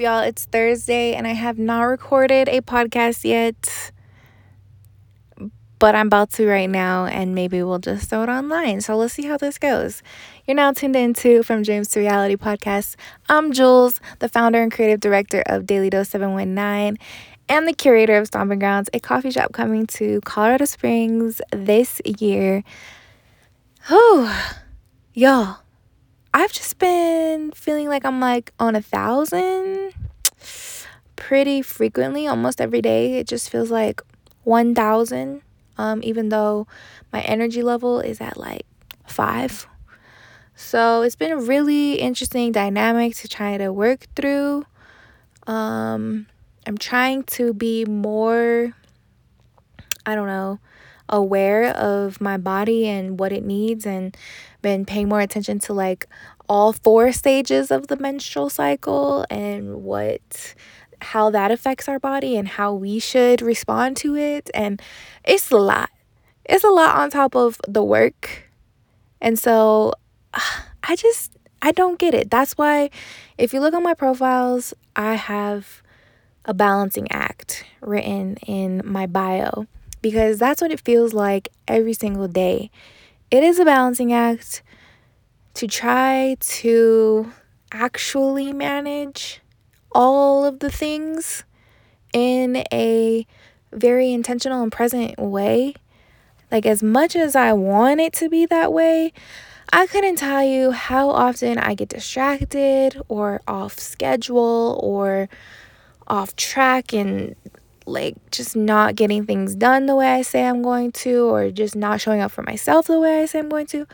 y'all? It's Thursday and I have not recorded a podcast yet, but I'm about to right now, and maybe we'll just throw it online. So let's see how this goes. You're now tuned into From Dreams to Reality podcast. I'm Jules, the founder and creative director of Daily Dose 719 and the curator of Stomping Grounds, a coffee shop coming to Colorado Springs this year. Oh, y'all I've just been feeling like I'm like on a thousand pretty frequently, almost every day. It just feels like 1,000, um, even though my energy level is at like five. So it's been a really interesting dynamic to try to work through. Um, I'm trying to be more, I don't know, aware of my body and what it needs and been paying more attention to like all four stages of the menstrual cycle and what how that affects our body and how we should respond to it. And it's a lot. It's a lot on top of the work. And so i just i don't get it. That's why if you look on my profiles i have a balancing act written in my bio because that's what it feels like every single day. It is a balancing act to try to actually manage all of the things in a very intentional and present way. Like, as much as I want it to be that way, I couldn't tell you how often I get distracted or off schedule or off track and like just not getting things done the way I say I'm going to, or just not showing up for myself the way I say I'm going to.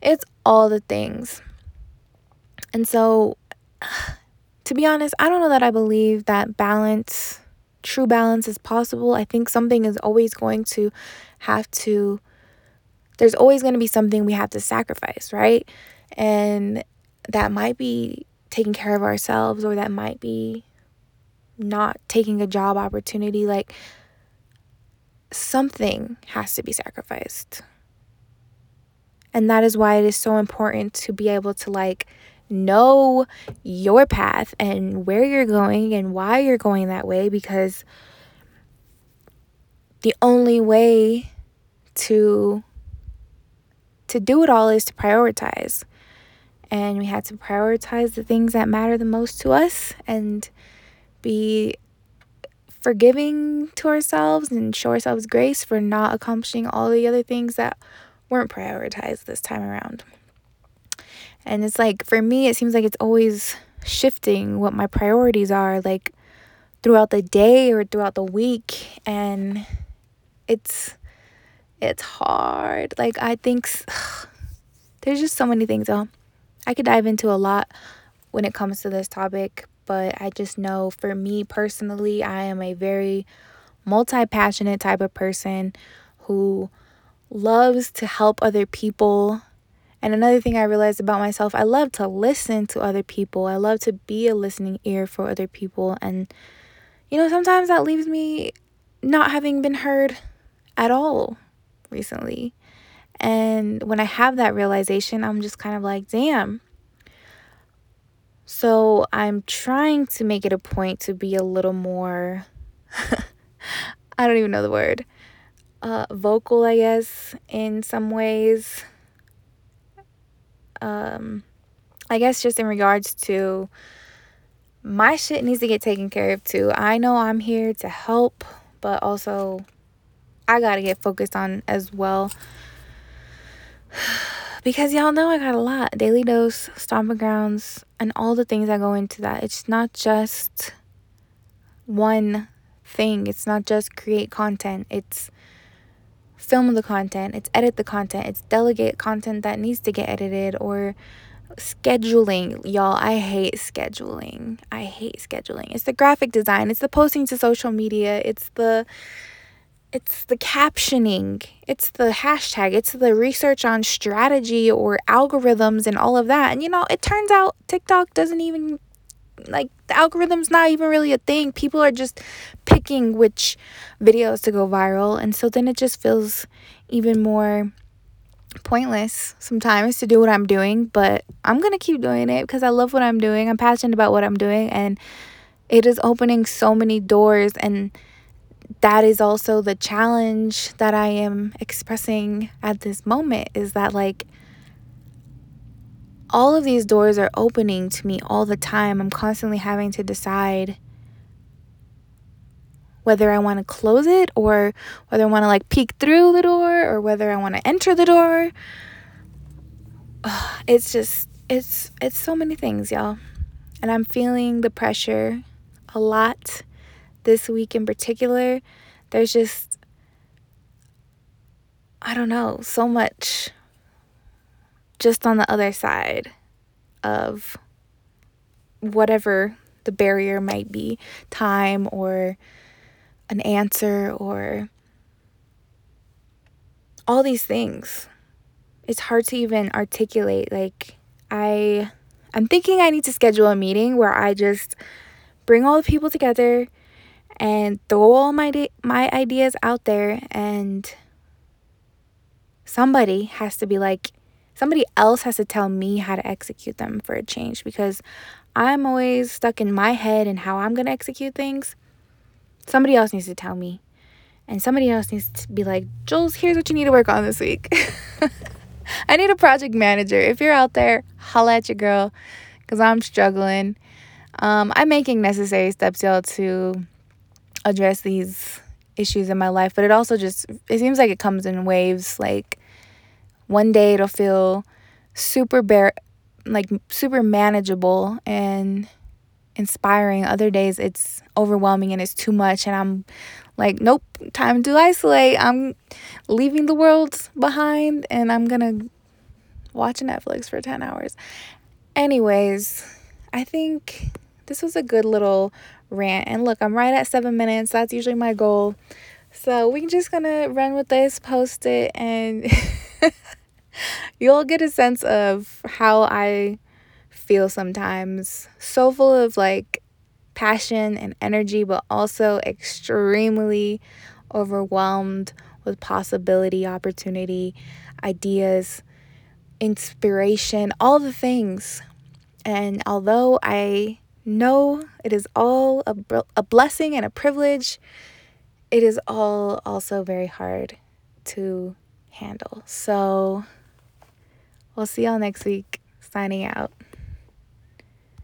It's all the things. And so, to be honest, I don't know that I believe that balance, true balance, is possible. I think something is always going to have to, there's always going to be something we have to sacrifice, right? And that might be taking care of ourselves, or that might be not taking a job opportunity, like something has to be sacrificed. And that is why it is so important to be able to like know your path and where you're going and why you're going that way because the only way to to do it all is to prioritize. And we had to prioritize the things that matter the most to us and be forgiving to ourselves and show ourselves grace for not accomplishing all the other things that weren't prioritized this time around. And it's like, for me, it seems like it's always shifting what my priorities are, like throughout the day or throughout the week. And it's, it's hard. Like, I think ugh, there's just so many things, though. I could dive into a lot when it comes to this topic, but I just know for me personally, I am a very multi passionate type of person who loves to help other people. And another thing I realized about myself, I love to listen to other people. I love to be a listening ear for other people. And, you know, sometimes that leaves me not having been heard at all recently. And when I have that realization, I'm just kind of like, damn, so I'm trying to make it a point to be a little more, I don't even know the word, uh, vocal, I guess, in some ways. Um, I guess just in regards to my shit needs to get taken care of too. I know I'm here to help, but also I gotta get focused on as well because y'all know I got a lot daily dose, stomping grounds, and all the things that go into that. It's not just one thing, it's not just create content, it's film the content, it's edit the content, it's delegate content that needs to get edited or scheduling. Y'all, I hate scheduling. I hate scheduling. It's the graphic design, it's the posting to social media, it's the it's the captioning, it's the hashtag, it's the research on strategy or algorithms and all of that. And you know, it turns out TikTok doesn't even like the algorithm's not even really a thing. People are just picking which videos to go viral. And so then it just feels even more pointless sometimes to do what I'm doing, but I'm going to keep doing it because I love what I'm doing. I'm passionate about what I'm doing and it is opening so many doors and that is also the challenge that I am expressing at this moment is that like all of these doors are opening to me all the time. I'm constantly having to decide whether I want to close it or whether I want to like peek through the door or whether I want to enter the door. It's just it's it's so many things, y'all. And I'm feeling the pressure a lot this week in particular. There's just I don't know, so much just on the other side of whatever the barrier might be time or an answer or all these things. It's hard to even articulate like I I'm thinking I need to schedule a meeting where I just bring all the people together and throw all my my ideas out there and somebody has to be like somebody else has to tell me how to execute them for a change because I'm always stuck in my head and how I'm going to execute things Somebody else needs to tell me. And somebody else needs to be like, Jules, here's what you need to work on this week. I need a project manager. If you're out there, holla at your girl because I'm struggling. Um, I'm making necessary steps, y'all, to address these issues in my life, but it also just it seems like it comes in waves. Like one day it'll feel super bare, like super manageable, and inspiring. Other days it's overwhelming and it's too much and I'm like, nope, time to isolate. I'm leaving the world behind and I'm going to watch Netflix for 10 hours. Anyways, I think this was a good little rant. And look, I'm right at 7 minutes. That's usually my goal. So we're just to run with this, post it and you'll get a sense of how I feel sometimes. So full of like passion and energy, but also extremely overwhelmed with possibility, opportunity, ideas, inspiration, all the things. And although I know it is all a, a blessing and a privilege, it is all also very hard to handle. So we'll see y'all next week. Signing out.